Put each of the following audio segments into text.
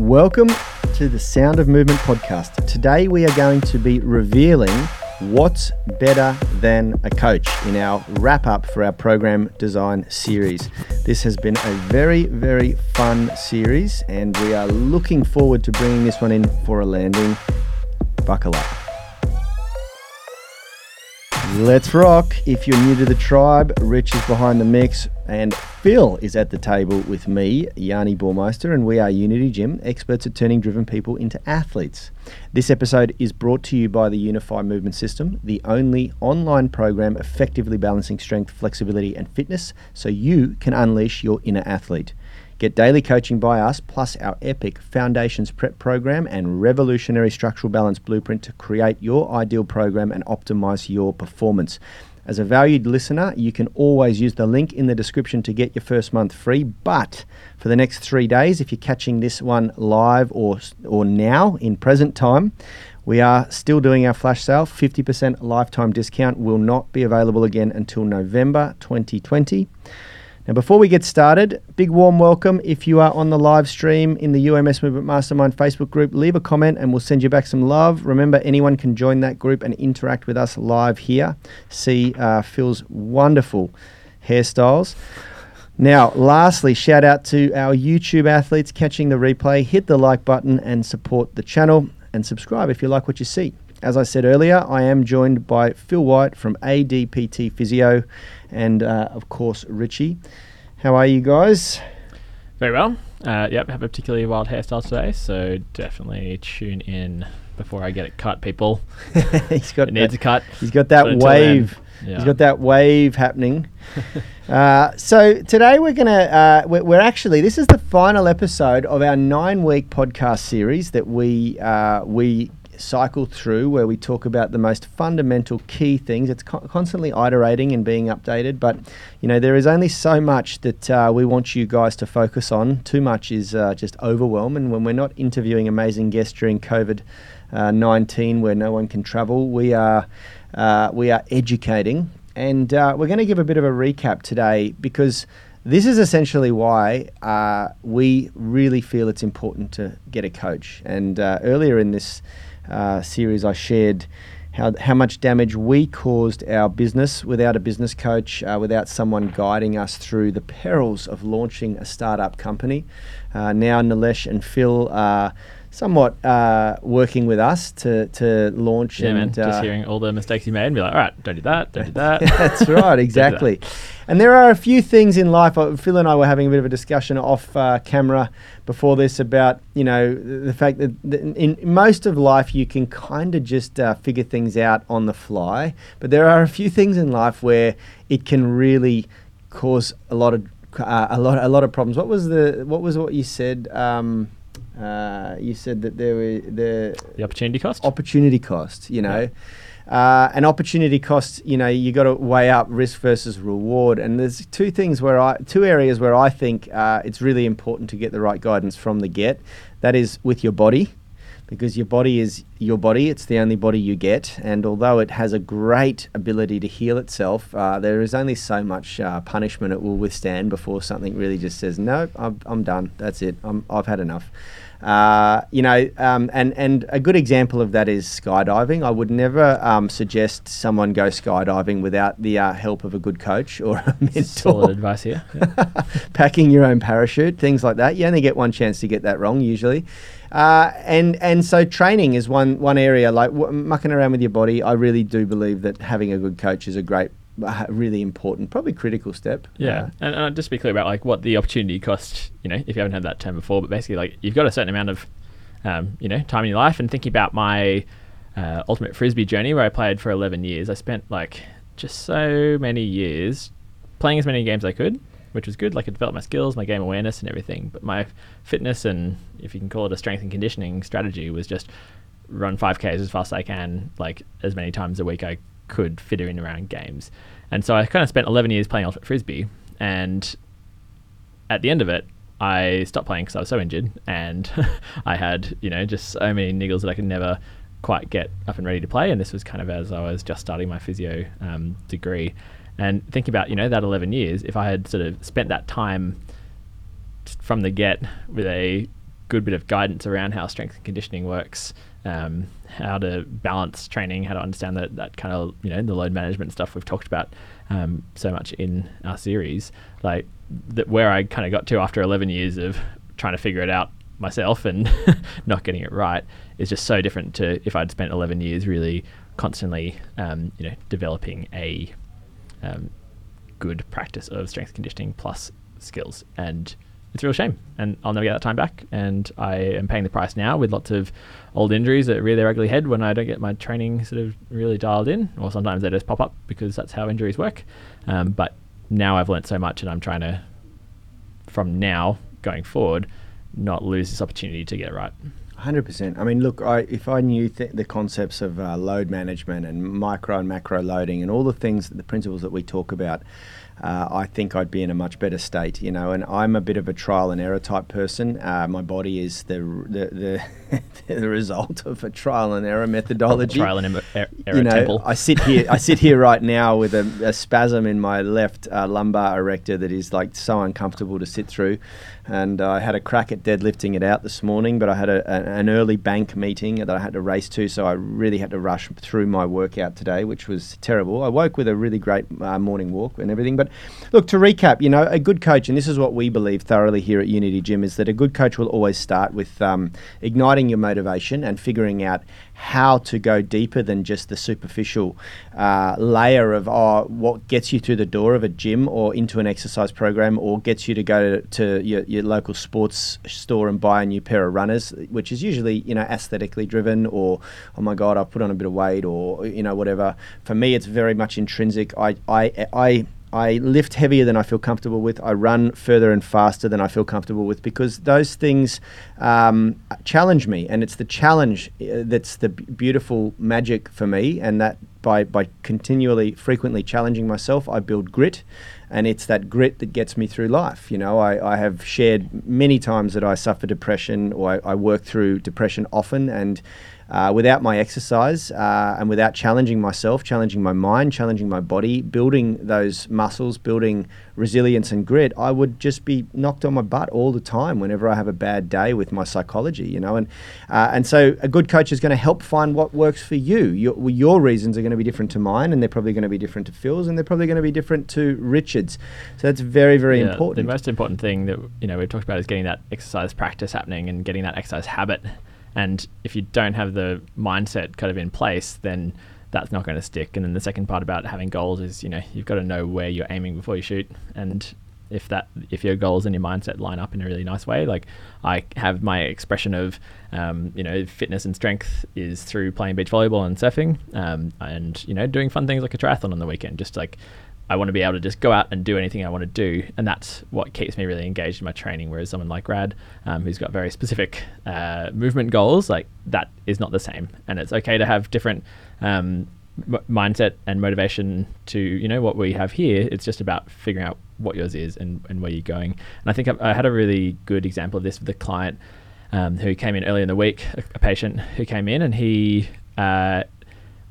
Welcome to the Sound of Movement podcast. Today we are going to be revealing what's better than a coach in our wrap up for our program design series. This has been a very, very fun series, and we are looking forward to bringing this one in for a landing. Buckle up. Let's rock. If you're new to the tribe, Rich is behind the mix and Phil is at the table with me, Yanni Bormeister, and we are Unity Gym, experts at turning driven people into athletes. This episode is brought to you by the Unify Movement System, the only online program effectively balancing strength, flexibility, and fitness so you can unleash your inner athlete. Get daily coaching by us, plus our epic Foundations Prep program and revolutionary structural balance blueprint to create your ideal program and optimize your performance. As a valued listener, you can always use the link in the description to get your first month free. But for the next three days, if you're catching this one live or, or now in present time, we are still doing our flash sale. 50% lifetime discount will not be available again until November 2020. Now, before we get started, big warm welcome. If you are on the live stream in the UMS Movement Mastermind Facebook group, leave a comment and we'll send you back some love. Remember, anyone can join that group and interact with us live here. See uh, Phil's wonderful hairstyles. Now, lastly, shout out to our YouTube athletes catching the replay. Hit the like button and support the channel and subscribe if you like what you see. As I said earlier, I am joined by Phil White from ADPT Physio and, uh, of course, Richie. How are you guys? Very well. Uh, yep, have a particularly wild hairstyle today, so definitely tune in before I get it cut, people. he's got it needs that, a cut. He's got that wave. Yeah. He's got that wave happening. uh, so today we're gonna uh, we're, we're, actually this is the final episode of our nine week podcast series that we uh, we cycle through where we talk about the most fundamental key things. It's co- constantly iterating and being updated, but you know there is only so much that uh, we want you guys to focus on. Too much is uh, just overwhelm, and when we're not interviewing amazing guests during COVID uh, nineteen, where no one can travel, we are uh, we are educating, and uh, we're going to give a bit of a recap today because. This is essentially why uh, we really feel it's important to get a coach. And uh, earlier in this uh, series, I shared how, how much damage we caused our business without a business coach, uh, without someone guiding us through the perils of launching a startup company. Uh, now, Nilesh and Phil are somewhat uh, working with us to, to launch. Yeah, and, man, just hearing all the mistakes you made and be like, all right, don't do that, don't do that. That's right, exactly. and there are a few things in life. Uh, Phil and I were having a bit of a discussion off uh, camera before this about, you know, the fact that in most of life you can kind of just uh, figure things out on the fly. But there are a few things in life where it can really cause a lot of uh, a lot a lot of problems. What was the what was what you said? Um, uh, you said that there were the the opportunity cost. Opportunity cost, you know. Yeah. Uh, an opportunity cost, you know, you got to weigh up risk versus reward. And there's two things where I, two areas where I think uh, it's really important to get the right guidance from the get. That is with your body, because your body is your body. It's the only body you get. And although it has a great ability to heal itself, uh, there is only so much uh, punishment it will withstand before something really just says, no, I'm, I'm done. That's it. I'm, I've had enough. Uh, you know, um, and and a good example of that is skydiving. I would never um, suggest someone go skydiving without the uh, help of a good coach or a mentor. Solid advice here. Yeah. Packing your own parachute, things like that. You only get one chance to get that wrong usually. Uh, and and so training is one one area like w- mucking around with your body. I really do believe that having a good coach is a great really important, probably critical step. Yeah, uh, and, and, just to be clear about like what the opportunity cost. You know, if you haven't had that term before, but basically like you've got a certain amount of, um, you know, time in your life. And thinking about my uh, ultimate frisbee journey, where I played for eleven years, I spent like just so many years playing as many games as I could, which was good. Like it developed my skills, my game awareness, and everything. But my fitness and if you can call it a strength and conditioning strategy was just run 5Ks as fast as I can, like as many times a week I could fit in around games. And so I kind of spent 11 years playing Ultimate Frisbee. And at the end of it, I stopped playing because I was so injured. And I had, you know, just so many niggles that I could never quite get up and ready to play. And this was kind of as I was just starting my physio um, degree. And thinking about, you know, that 11 years, if I had sort of spent that time from the get with a good bit of guidance around how strength and conditioning works, um, how to balance training, how to understand that that kind of you know the load management stuff we've talked about um, so much in our series, like that where I kind of got to after 11 years of trying to figure it out myself and not getting it right is just so different to if I'd spent 11 years really constantly, um, you know, developing a um, good practice of strength conditioning plus skills. And it's a real shame. And I'll never get that time back. And I am paying the price now with lots of old injuries that rear their ugly head when I don't get my training sort of really dialed in, or sometimes they just pop up because that's how injuries work. Um, but now I've learned so much, and I'm trying to, from now going forward, not lose this opportunity to get right. Hundred percent. I mean, look, I, if I knew th- the concepts of uh, load management and micro and macro loading and all the things, the principles that we talk about, uh, I think I'd be in a much better state, you know. And I'm a bit of a trial and error type person. Uh, my body is the the, the, the result of a trial and error methodology. Trial and er- error you know, temple. I sit here. I sit here right now with a, a spasm in my left uh, lumbar erector that is like so uncomfortable to sit through. And I had a crack at deadlifting it out this morning, but I had a, a, an early bank meeting that I had to race to, so I really had to rush through my workout today, which was terrible. I woke with a really great uh, morning walk and everything, but look, to recap, you know, a good coach, and this is what we believe thoroughly here at Unity Gym, is that a good coach will always start with um, igniting your motivation and figuring out how to go deeper than just the superficial uh, layer of oh, what gets you through the door of a gym or into an exercise program or gets you to go to, to your, your local sports store and buy a new pair of runners, which is usually, you know, aesthetically driven or, oh my God, I've put on a bit of weight or, you know, whatever. For me, it's very much intrinsic. I, I, I I lift heavier than I feel comfortable with. I run further and faster than I feel comfortable with because those things um, challenge me, and it's the challenge uh, that's the beautiful magic for me. And that by by continually, frequently challenging myself, I build grit, and it's that grit that gets me through life. You know, I, I have shared many times that I suffer depression, or I, I work through depression often, and uh, without my exercise uh, and without challenging myself, challenging my mind, challenging my body, building those muscles, building resilience and grit, I would just be knocked on my butt all the time whenever I have a bad day with my psychology, you know. And uh, and so a good coach is going to help find what works for you. Your, your reasons are going to be different to mine, and they're probably going to be different to Phil's, and they're probably going to be different to Richard's. So that's very very Yeah, important. The most important thing that you know we've talked about is getting that exercise practice happening and getting that exercise habit. And if you don't have the mindset kind of in place, then that's not going to stick. And then the second part about having goals is you know you've got to know where you're aiming before you shoot. And if that if your goals and your mindset line up in a really nice way, like I have my expression of um, you know fitness and strength is through playing beach volleyball and surfing, um, and you know doing fun things like a triathlon on the weekend, just like I want to be able to just go out and do anything I want to do, and that's what keeps me really engaged in my training. Whereas someone like Rad, um, who's got very specific uh, movement goals, like that is not the same, and it's okay to have different um, m- mindset and motivation to you know what we have here. It's just about figuring out what yours is and, and where you're going. And I think I, I had a really good example of this with a client um, who came in earlier in the week, a, a patient who came in and he. Uh,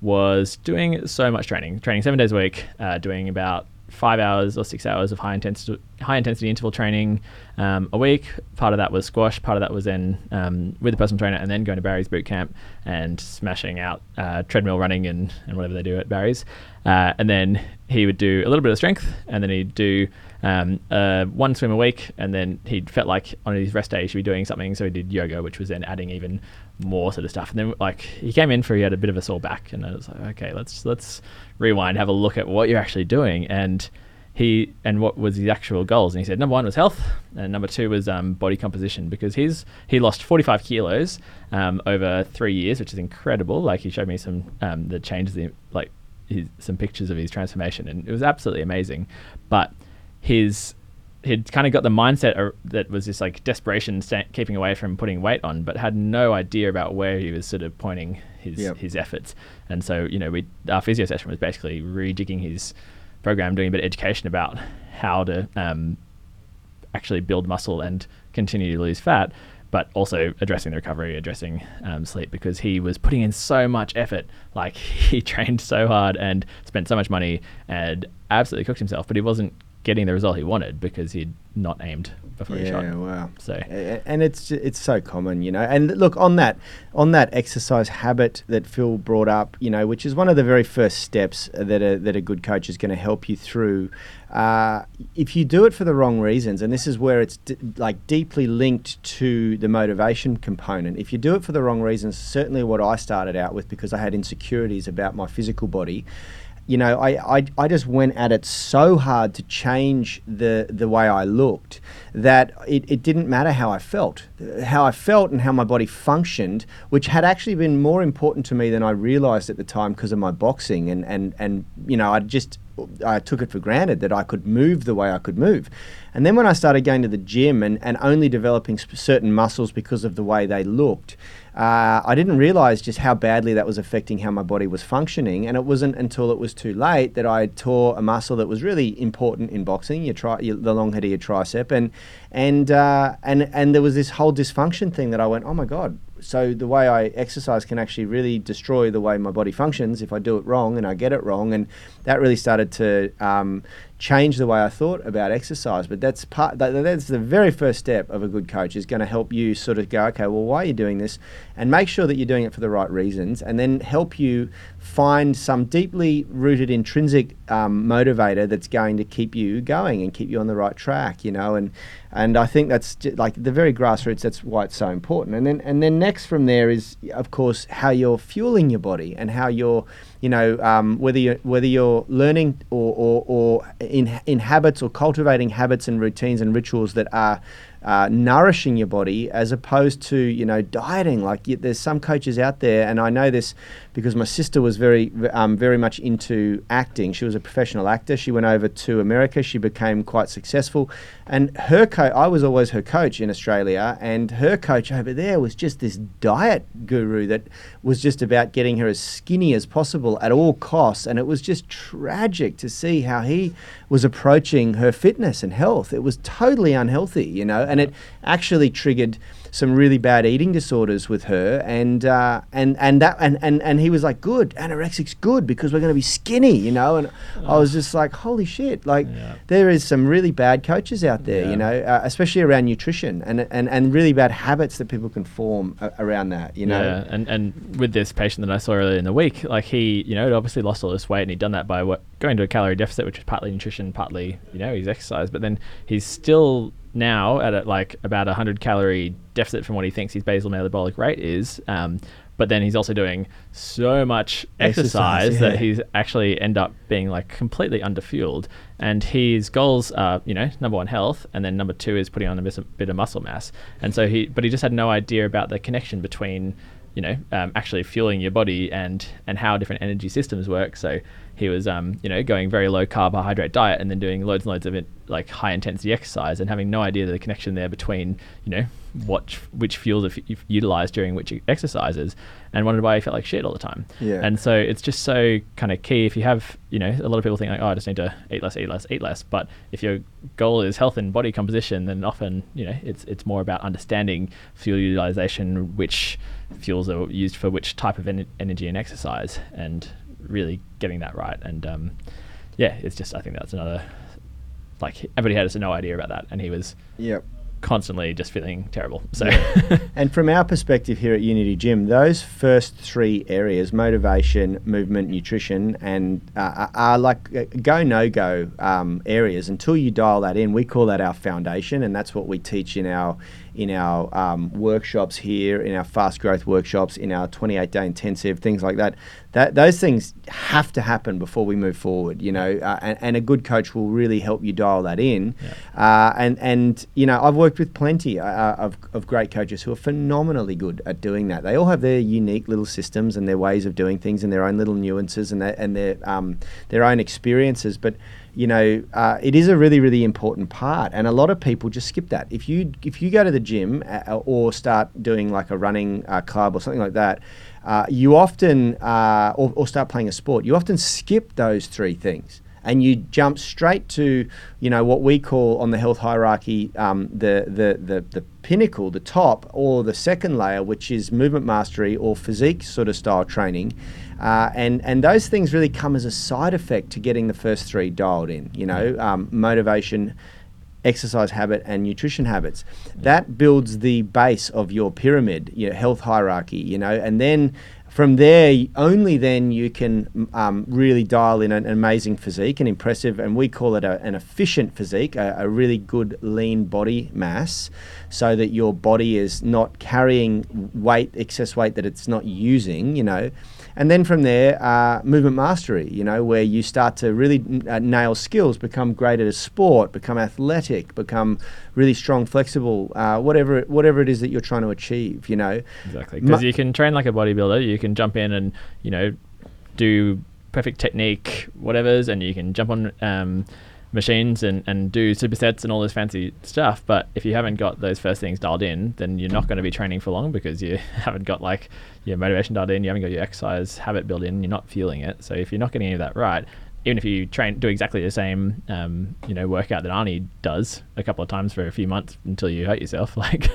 was doing so much training, training seven days a week, uh, doing about five hours or six hours of high intensity high intensity interval training um, a week. Part of that was squash. Part of that was then um, with a personal trainer, and then going to Barry's boot camp and smashing out uh, treadmill running and, and whatever they do at Barry's. Uh, and then he would do a little bit of strength, and then he'd do um, uh, one swim a week, and then he felt like on his rest day he should be doing something, so he did yoga, which was then adding even more sort of stuff. And then like he came in for he had a bit of a sore back, and I was like, okay, let's let's rewind, have a look at what you're actually doing, and he and what was his actual goals. And he said number one was health, and number two was um, body composition because he's he lost 45 kilos um, over three years, which is incredible. Like he showed me some um, the changes, in, like his, some pictures of his transformation, and it was absolutely amazing. But his he'd kind of got the mindset that was just like desperation, keeping away from putting weight on, but had no idea about where he was sort of pointing his Yep. his efforts. And so you know, we our physio session was basically rejigging his program, doing a bit of education about how to um, actually build muscle and continue to lose fat, but also addressing the recovery, addressing um, sleep, because he was putting in so much effort. Like he trained so hard and spent so much money and absolutely cooked himself, but he wasn't getting the result he wanted because he'd not aimed before he shot. Yeah, wow. So and it's it's so common, you know. And look on that on that exercise habit that Phil brought up, you know, which is one of the very first steps that a that a good coach is going to help you through. Uh, if you do it for the wrong reasons, and this is where it's d- like deeply linked to the motivation component. If you do it for the wrong reasons, certainly what I started out with because I had insecurities about my physical body you know, I, I, I just went at it so hard to change the, the way I looked that it, it didn't matter how I felt. How I felt and how my body functioned, which had actually been more important to me than I realized at the time because of my boxing. And, and, and, you know, I just, I took it for granted that I could move the way I could move. And then when I started going to the gym and, and only developing sp- certain muscles because of the way they looked, uh, I didn't realize just how badly that was affecting how my body was functioning. And it wasn't until it was too late that I tore a muscle that was really important in boxing, your tri- your, the long head of your tricep, and and uh, and and there was this whole dysfunction thing that I went, oh my god. So the way I exercise can actually really destroy the way my body functions if I do it wrong and I get it wrong, and that really started to um, change the way I thought about exercise. But that's part. That, that's the very first step of a good coach is going to help you sort of go, okay, well, why are you doing this, and make sure that you're doing it for the right reasons, and then help you find some deeply rooted intrinsic um, motivator that's going to keep you going and keep you on the right track. You know, and and I think that's ju- like the very grassroots. That's why it's so important. And then and then next from there is of course how you're fueling your body and how you're you know um, whether you whether you're learning or, or, or in in habits or cultivating habits and routines and rituals that are uh, nourishing your body as opposed to you know dieting. Like y there's some coaches out there and I know this because my sister was very um, very much into acting. She was a professional actor. She went over to America. She became quite successful. And her coach I was always her coach in Australia and her coach over there was just this diet guru that was just about getting her as skinny as possible at all costs. And it was just tragic to see how he was approaching her fitness and health. It was totally unhealthy you know and it actually triggered some really bad eating disorders with her and uh, and and that and, and and he was like good anorexic's good because we're going to be skinny you know and I was just like holy shit like Yeah. there is some really bad coaches out there Yeah. you know uh, especially around nutrition and, and and really bad habits that people can form a- around that you know Yeah, and and with this patient that I saw earlier in the week, like he, you know, obviously lost all this weight, and he'd done that by what, going to a calorie deficit, which is partly nutrition, partly, you know, his exercise. But then he's still now at a, like about a hundred calorie deficit from what he thinks his basal metabolic rate is. Um, but then he's also doing so much Exercise, exercise, that yeah. he's actually end up being like completely underfueled. And his goals are, you know, number one, health, and then number two is putting on a bit of, bit of muscle mass. And so he, but he just had no idea about the connection between, you know, um, actually fueling your body and and how different energy systems work. So he was, um, you know, going very low carbohydrate diet and then doing loads and loads of it, like high intensity exercise and having no idea the connection there between, you know, what which fuels are f- utilized during which exercises, and wondered why he felt like shit all the time. Yeah. And so it's just so kind of key if you have, you know, a lot of people think like, oh, I just need to eat less, eat less, eat less. But if your goal is health and body composition, then often, you know, it's it's more about understanding fuel utilization, which fuels are used for which type of en- energy and exercise, and really getting that right. And um, yeah, it's just I think that's another like everybody had no idea about that, and he was yep constantly just feeling terrible. So And from our perspective here at Unity Gym, those first three areas motivation, movement, nutrition and uh, are- are like uh, go no go um, areas. Until you dial that in, we call that our foundation, and that's what we teach in our in our um, workshops here, in our fast growth workshops, in our 28 day intensive, things like that. That those things have to happen before we move forward, you know. Uh, and, and a good coach will really help you dial that in. Uh, and and you know, I've worked with plenty uh, of of great coaches who are phenomenally good at doing that. They all have their unique little systems and their ways of doing things and their own little nuances and their and their um, their own experiences, but you know, uh, it is a really, really important part, and a lot of people just skip that. If you if you go to the gym uh, or start doing like a running uh, club or something like that, uh, you often uh, or, or start playing a sport, you often skip those three things. And you jump straight to, you know, what we call on the health hierarchy, um, the, the the the pinnacle, the top, or the second layer, which is movement mastery or physique sort of style training. Uh, and and those things really come as a side effect to getting the first three dialed in. You know, um, motivation, exercise habit, and nutrition habits. That builds the base of your pyramid, your health hierarchy. You know, and then from there, only then you can um, really dial in an amazing physique, an impressive, and we call it a, an efficient physique, a, a, really good lean body mass, so that your body is not carrying weight, excess weight that it's not using, you know. And then from there, uh, movement mastery, you know, where you start to really uh, nail skills, become great at a sport, become athletic, become really strong, flexible, uh, whatever whatever it is that you're trying to achieve, you know. Exactly, because Ma- you can train like a bodybuilder. You can jump in and you know do perfect technique, whatever's, and you can jump on. Um, machines and, and do supersets and all this fancy stuff. But if you haven't got those first things dialed in, then you're not going to be training for long because you haven't got like your motivation dialed in, you haven't got your exercise habit built in, you're not feeling it. So if you're not getting any of that right, even if you train do exactly the same um, you know workout that Arnie does a couple of times for a few months until you hurt yourself, like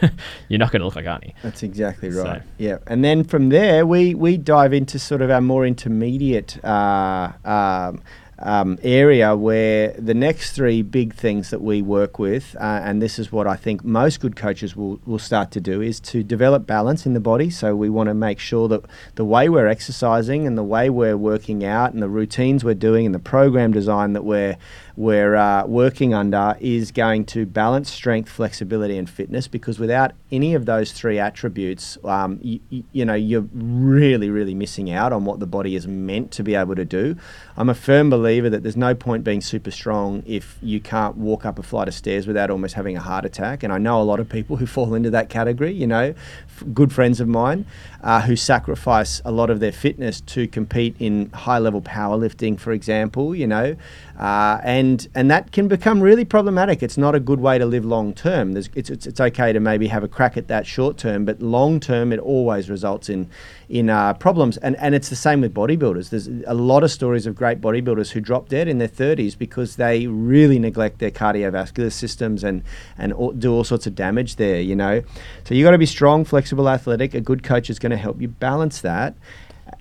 you're not going to look like Arnie. That's exactly right. So. Yeah, and then from there we we dive into sort of our more intermediate. Uh, um, um, area where the next three big things that we work with, uh, and this is what I think most good coaches will, will start to do, is to develop balance in the body. So we want to make sure that the way we're exercising and the way we're working out and the routines we're doing and the program design that we're we're uh, working under is going to balance strength, flexibility, and fitness. Because without any of those three attributes, um, you, you know, you're really, really missing out on what the body is meant to be able to do. I'm a firm believer that there's no point being super strong if you can't walk up a flight of stairs without almost having a heart attack. And I know a lot of people who fall into that category. You know, good friends of mine uh, who sacrifice a lot of their fitness to compete in high level powerlifting, for example. You know, uh, and and that can become really problematic. It's not a good way to live long term. It's, it's, it's okay to maybe have a crack at that short term, but long term it always results in in uh, problems. And and it's the same with bodybuilders. There's a lot of stories of great bodybuilders who drop dead in their 30s because they really neglect their cardiovascular systems and and all, do all sorts of damage there. You know, so you got to be strong, flexible, athletic. A good coach is going to help you balance that.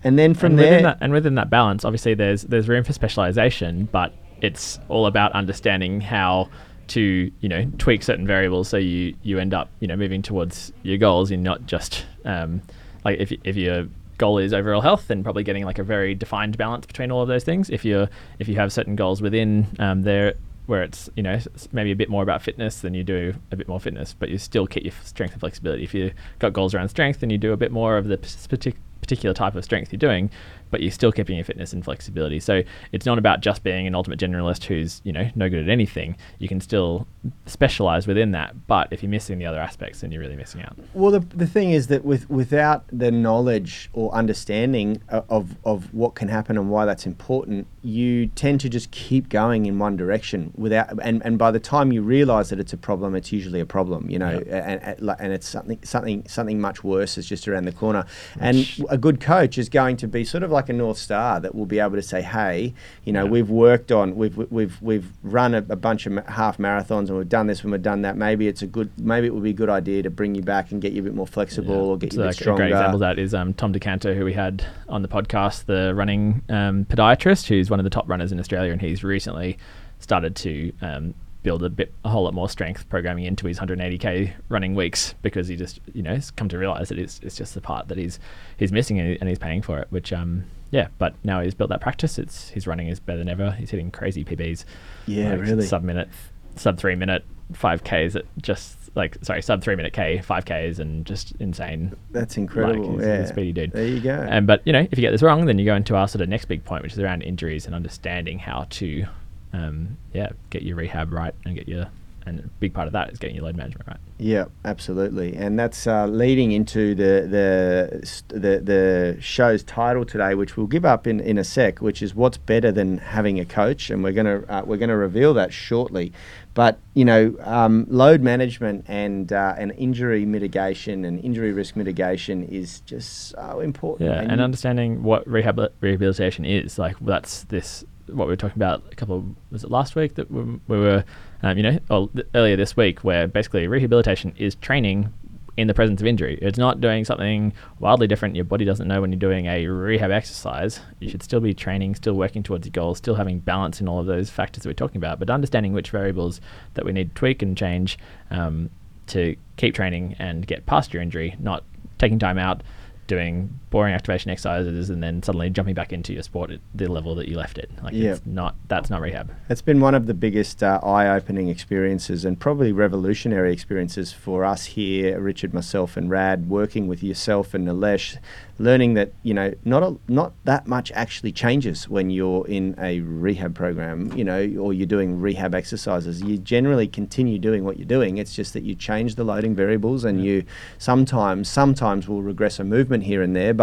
And then from and there, that, and within that balance, obviously there's there's room for specialization, but it's all about understanding how to you know tweak certain variables so you you end up you know moving towards your goals and not just um, like if if your goal is overall health then probably getting like a very defined balance between all of those things if you're if you have certain goals within um, there where it's you know maybe a bit more about fitness then you do a bit more fitness but you still keep your strength and flexibility. If you've got goals around strength then you do a bit more of the particular type of strength you're doing but you're still keeping your fitness and flexibility. So it's not about just being an ultimate generalist who's you know no good at anything. You can still specialize within that, but if you're missing the other aspects, then you're really missing out. Well, the, the thing is that with without the knowledge or understanding of of what can happen and why that's important, you tend to just keep going in one direction without and, and by the time you realize that it's a problem, it's usually a problem, you know, and, and, and it's something something something much worse is just around the corner. And a good coach is going to be sort of like like a north star that will be able to say, "Hey, you know, yeah. we've worked on, we've we've we've run a, a, bunch of half marathons, and we've done this and we've done that. Maybe it's a good, maybe it would be a good idea to bring you back and get you a bit more flexible yeah. or get so you a bit stronger." A great example of that is um, Tom Do Canto, who we had on the podcast, the running um, podiatrist, who's one of the top runners in Australia, and he's recently started to um, build a bit a whole lot more strength programming into his 180k running weeks because he just you know has come to realize that it's, it's just the part that he's he's missing and, he's paying for it which um yeah but now he's built that practice. It's his running is better than ever. He's hitting crazy pbs yeah like really. sub minute sub three minute 5ks at just like sorry sub three minute k 5ks and just insane. That's incredible like, he's, yeah speedy dude. There you go. And but you know if you get this wrong then you go into our sort of next big point which is around injuries and understanding how to um, yeah, get your rehab right and get your and a big part of that is getting your load management right. Yeah, absolutely, and that's uh, leading into the, the the the show's title today, which we'll give up in, in a sec, which is what's better than having a coach, and we're gonna uh, we're gonna reveal that shortly. But you know, um, load management and uh, and injury mitigation and injury risk mitigation is just so important. Yeah, and, and understanding what rehab rehabilitation is like. That's this what we were talking about a couple of was it last week that we, we were um, you know or th- earlier this week where basically rehabilitation is training in the presence of injury. It's not doing something wildly different. Your body doesn't know when you're doing a rehab exercise. You should still be training, still working towards your goals, still having balance in all of those factors that we're talking about, but understanding which variables that we need to tweak and change um, to keep training and get past your injury, not taking time out, doing boring activation exercises and then suddenly jumping back into your sport at the level that you left it. Like Yeah. it's not that's not rehab. It's been one of the biggest uh, eye-opening experiences and probably revolutionary experiences for us here, Richard, myself, and Rad, working with yourself and Nilesh, learning that you know not a, not that much actually changes when you're in a rehab program, you know, or you're doing rehab exercises. You generally continue doing what you're doing. It's just that you change the loading variables and you sometimes sometimes will regress a movement here and there, but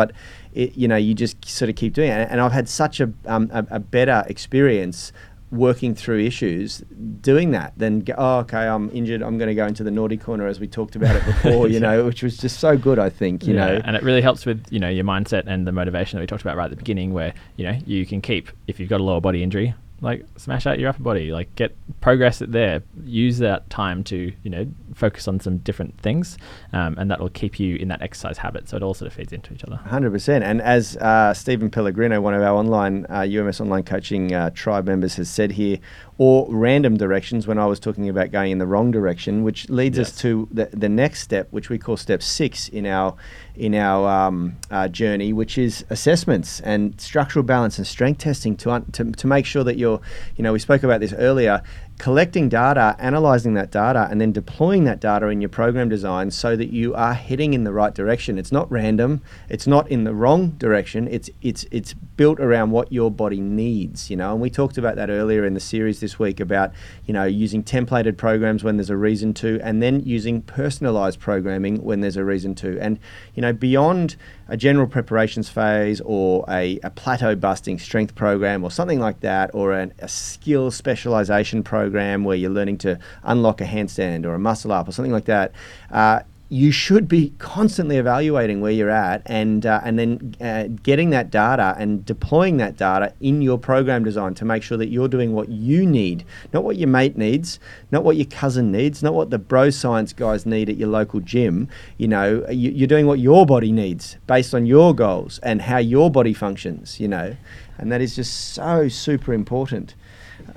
it, you know you just sort of keep doing it. And I've had such a um, a, a better experience working through issues doing that than go, oh okay I'm injured. I'm going to go into the naughty corner as we talked about it before you know which was just so good I think you Yeah, know. and it really helps with you know your mindset and the motivation that we talked about right at the beginning, where you know you can keep if you've got a lower body injury, like smash out your upper body, like get progress it there. Use that time to you know focus on some different things, um, and that will keep you in that exercise habit. So it all sort of feeds into each other. Hundred percent, and as uh, Stephen Pellegrino, one of our online uh, UMS online coaching uh, tribe members, has said here, or random directions. When I was talking about going in the wrong direction, which leads us to the, the next step, which we call step six in our in our um, uh, journey, which is assessments and structural balance and strength testing to, un- to to make sure that you're, you know, we spoke about this earlier. Collecting data, analyzing that data, and then deploying that data in your program design so that you are heading in the right direction. It's not random. It's not in the wrong direction. It's it's it's built around what your body needs. You know, and we talked about that earlier in the series this week about you know using templated programs when there's a reason to, and then using personalized programming when there's a reason to. And you know, beyond a general preparations phase or a, a plateau busting strength program or something like that, or an, a skill specialization program where you're learning to unlock a handstand or a muscle up or something like that. Uh, you should be constantly evaluating where you're at and uh, and then uh, getting that data and deploying that data in your program design to make sure that you're doing what you need, not what your mate needs, not what your cousin needs, not what the bro science guys need at your local gym. You know, you, you're doing what your body needs based on your goals and how your body functions. You know, and that is just so super important.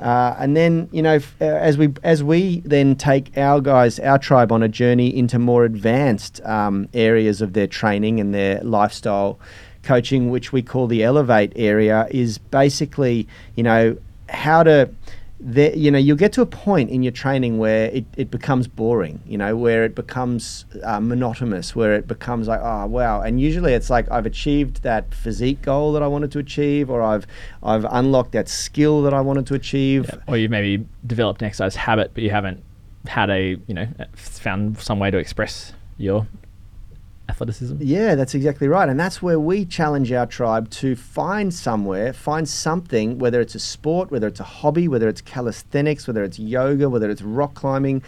Uh, and then you know, f- uh, as we as we then take our guys, our tribe, on a journey into more advanced um, areas of their training and their lifestyle coaching, which we call the elevate area, is basically you know how to. There, you know, you'll get to a point in your training where it, it becomes boring, you know, where it becomes uh, monotonous, where it becomes like, oh, wow. And usually it's like I've achieved that physique goal that I wanted to achieve, or I've, I've unlocked that skill that I wanted to achieve. Or you've maybe developed an exercise habit, but you haven't had a you know found some way to express your athleticism. Yeah, that's exactly right. And that's where we challenge our tribe to find somewhere, find something, whether it's a sport, whether it's a hobby, whether it's calisthenics, whether it's yoga, whether it's rock climbing,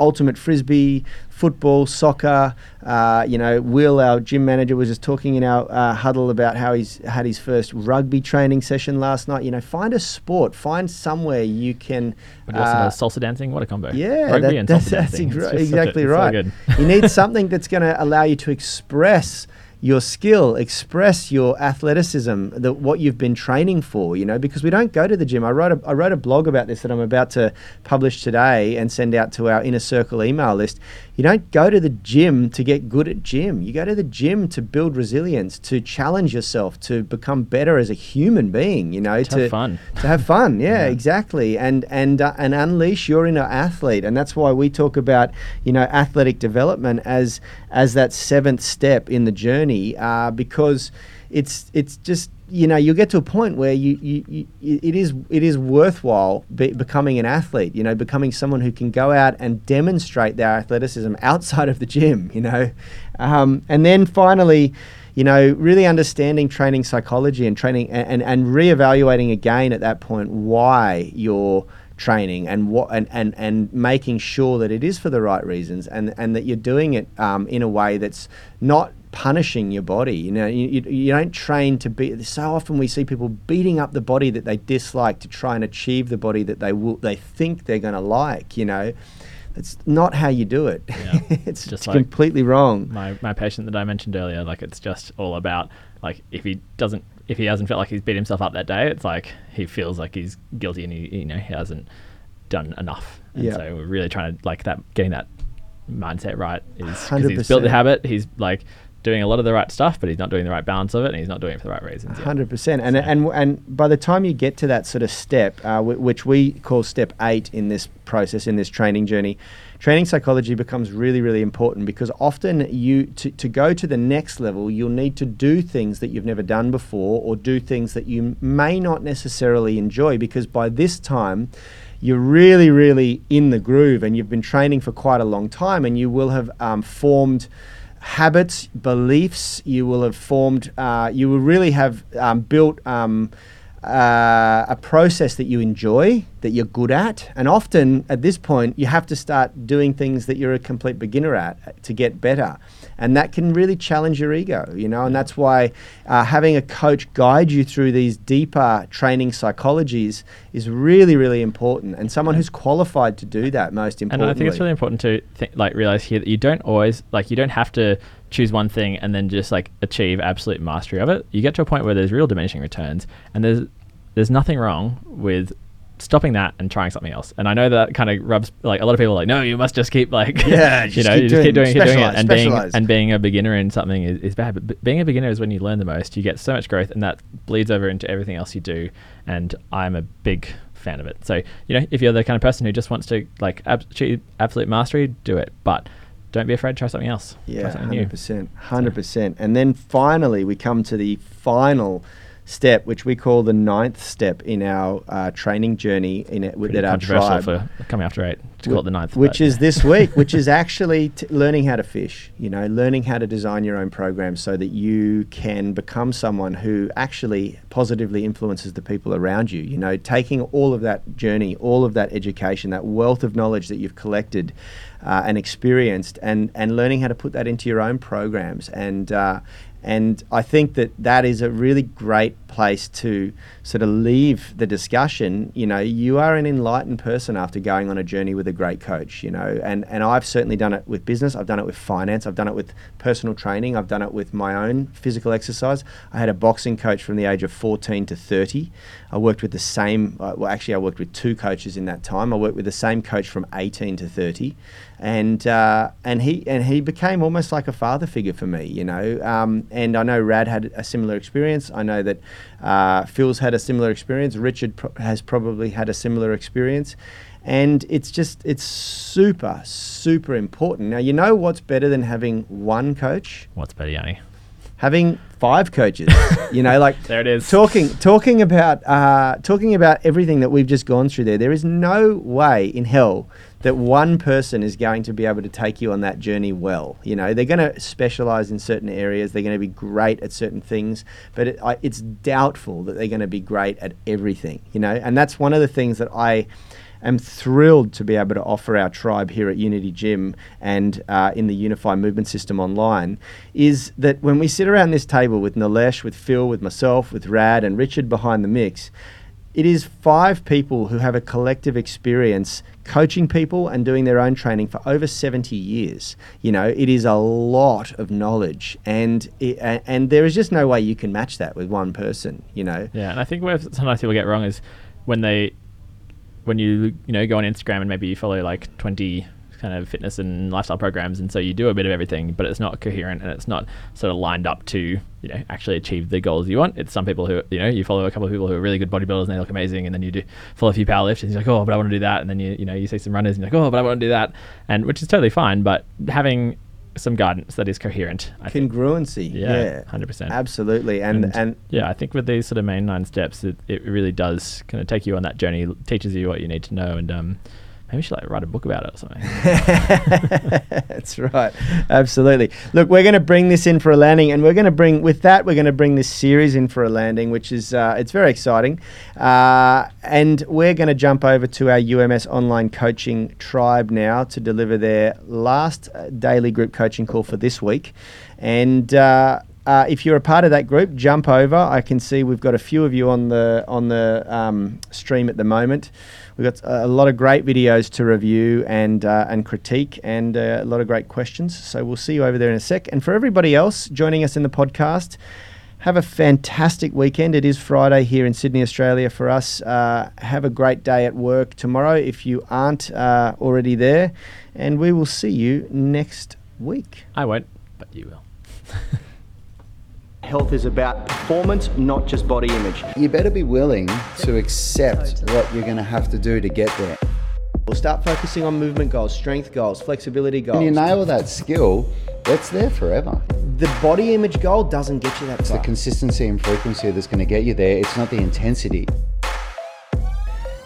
ultimate frisbee, football, soccer. Uh, you know, Will, our gym manager, was just talking in our uh, huddle about how he's had his first rugby training session last night. You know, find a sport, find somewhere you can. But also uh, salsa dancing. What a combo! yeah, Rugby that- and that's, salsa that's dancing. It's exa- just a- exactly so right. good. you need something that's going to allow you to express your skill, express your athleticism, the, what you've been training for. You know, because we don't go to the gym. I wrote a, I wrote a blog about this that I'm about to publish today and send out to our inner circle email list. You don't go to the gym to get good at gym. You go to the gym to build resilience, to challenge yourself, to become better as a human being. You know, To have fun. to have fun. Yeah, Yeah. exactly. And and uh, and unleash your inner athlete. And that's why we talk about you know athletic development as as that seventh step in the journey uh, because it's it's just you know you'll get to a point where you, you, you it is it is worthwhile be, becoming an athlete you know becoming someone who can go out and demonstrate their athleticism outside of the gym you know? Um, and then finally you know, really understanding training psychology and training and, and, and reevaluating again at that point why you're training and what and, and, and making sure that it is for the right reasons and, and that you're doing it um, in a way that's not punishing your body. You know, you, you, you don't train to be. So often we see people beating up the body that they dislike to try and achieve the body that they will they think they're going to like. You know, it's not how you do it. Yeah. it's Just just like completely wrong. my my patient that I mentioned earlier, like it's just all about like if he doesn't if he hasn't felt like he's beat himself up that day, it's like he feels like he's guilty and he you know he hasn't done enough. And Yeah. so we're really trying to like that getting that mindset right is because he's built the habit. He's like doing a lot of the right stuff, but he's not doing the right balance of it, and he's not doing it for the right reasons. Hundred percent, and So- and and by the time you get to that sort of step, uh, which we call step eight in this process in this training journey, training psychology becomes really really important because often you to, to go to the next level, you'll need to do things that you've never done before, or do things that you may not necessarily enjoy because by this time. You're really, really in the groove, and you've been training for quite a long time, and you will have um, formed habits, beliefs. You will have formed. Uh, you will really have um, built um, uh, a process that you enjoy, that you're good at, and often at this point you have to start doing things that you're a complete beginner at uh, to get better, and that can really challenge your ego. You know, and that's why uh, having a coach guide you through these deeper training psychologies is really, really important, and someone who's qualified to do that. Most importantly. And I think it's really important to th- like realize here that you don't always like you don't have to choose one thing and then just like achieve absolute mastery of it. You get to a point where there's real diminishing returns, and there's there's nothing wrong with stopping that and trying something else. And I know that kind of rubs like a lot of people are like, no, you must just keep like Yeah, you know, you just keep doing- keep doing it, and being and being a beginner in something is, is bad. But b- being a beginner is when you learn the most. You get so much growth, and that bleeds over into everything else you do. And I'm a big fan of it. So you know, if you're the kind of person who just wants to like ab- achieve absolute mastery, do it. But don't be afraid to try something else. try Yeah, something hundred percent, hundred percent. And then finally, we come to the final step, which we call the ninth step in our uh, training journey in it, with Pretty that our tribe. for coming after eight to call it the ninth. which is this week, which is actually t- learning how to fish. You know, learning how to design your own program so that you can become someone who actually positively influences the people around you. You know, taking all of that journey, all of that education, that wealth of knowledge that you've collected uh, and experienced, and and learning how to put that into your own programs and. Uh, and I think that that is a really great place to sort of leave the discussion. You know, you are an enlightened person after going on a journey with a great coach, you know, and, and I've certainly done it with business. I've done it with finance. I've done it with personal training. I've done it with my own physical exercise. I had a boxing coach from the age of 14 to 30. I worked with the same, uh, well, actually, I worked with two coaches in that time. I worked with the same coach from 18 to 30 and uh, and he and he became almost like a father figure for me, you know. Um, and I know Rad had a similar experience. I know that uh, Phil's had a similar experience. Richard pro- has probably had a similar experience. And it's just it's super super important. Now you know what's better than having one coach, what's better, Yanni? Having five coaches. you know, like There it is. talking talking about uh, talking about everything that we've just gone through there. There is no way in hell that one person is going to be able to take you on that journey well. You know, they're going to specialize in certain areas. They're going to be great at certain things, but it, I, it's doubtful that they're going to be great at everything. You know, and that's one of the things that I am thrilled to be able to offer our tribe here at Unity Gym and uh, in the Unify Movement System online is that when we sit around this table with Nilesh, with Phil, with myself, with Rad, and Richard behind the mix, it is five people who have a collective experience coaching people and doing their own training for over 70 years. You know, it is a lot of knowledge, and it, and there is just no way you can match that with one person. You know, Yeah, and I think where sometimes people get wrong is when they, when you you know go on Instagram and maybe you follow like twenty kind of fitness and lifestyle programs, and so you do a bit of everything, but it's not coherent and it's not sort of lined up to you know actually achieve the goals you want. It's some people who you know you follow a couple of people who are really good bodybuilders and they look amazing, and then you do follow a few powerlifters and you're like, oh, but I want to do that, and then you you know you see some runners and you're like, oh, but I want to do that, and which is totally fine, but having some guidance that is coherent, I congruency. Yeah, Yeah, 100%. Absolutely, and And- and Yeah, I think with these sort of main nine steps, it, it really does kind of take you on that journey, teaches you what you need to know, and um, maybe should like write a book about it or something. That's right. Absolutely. Look, we're going to bring this in for a landing, and we're going to bring with that we're going to bring this series in for a landing, which is uh, it's very exciting. Uh, and we're going to jump over to our UMS online coaching tribe now to deliver their last uh, daily group coaching call for this week, and. Uh, uh, if you're a part of that group, jump over. I can see we've got a few of you on the on the um, stream at the moment. We've got a lot of great videos to review and uh, and critique, and uh, a lot of great questions. So we'll see you over there in a sec. And for everybody else joining us in the podcast, have a fantastic weekend. It is Friday here in Sydney, Australia for us. Uh, have a great day at work tomorrow if you aren't uh, already there, and we will see you next week. I won't, but you will. Health is about performance, not just body image. You better be willing to accept what you're going to have to do to get there. We'll start focusing on movement goals, strength goals, flexibility goals. When you nail that skill, that's there forever. the body image goal doesn't get you that It's the consistency and frequency that's going to get you there. It's not the intensity.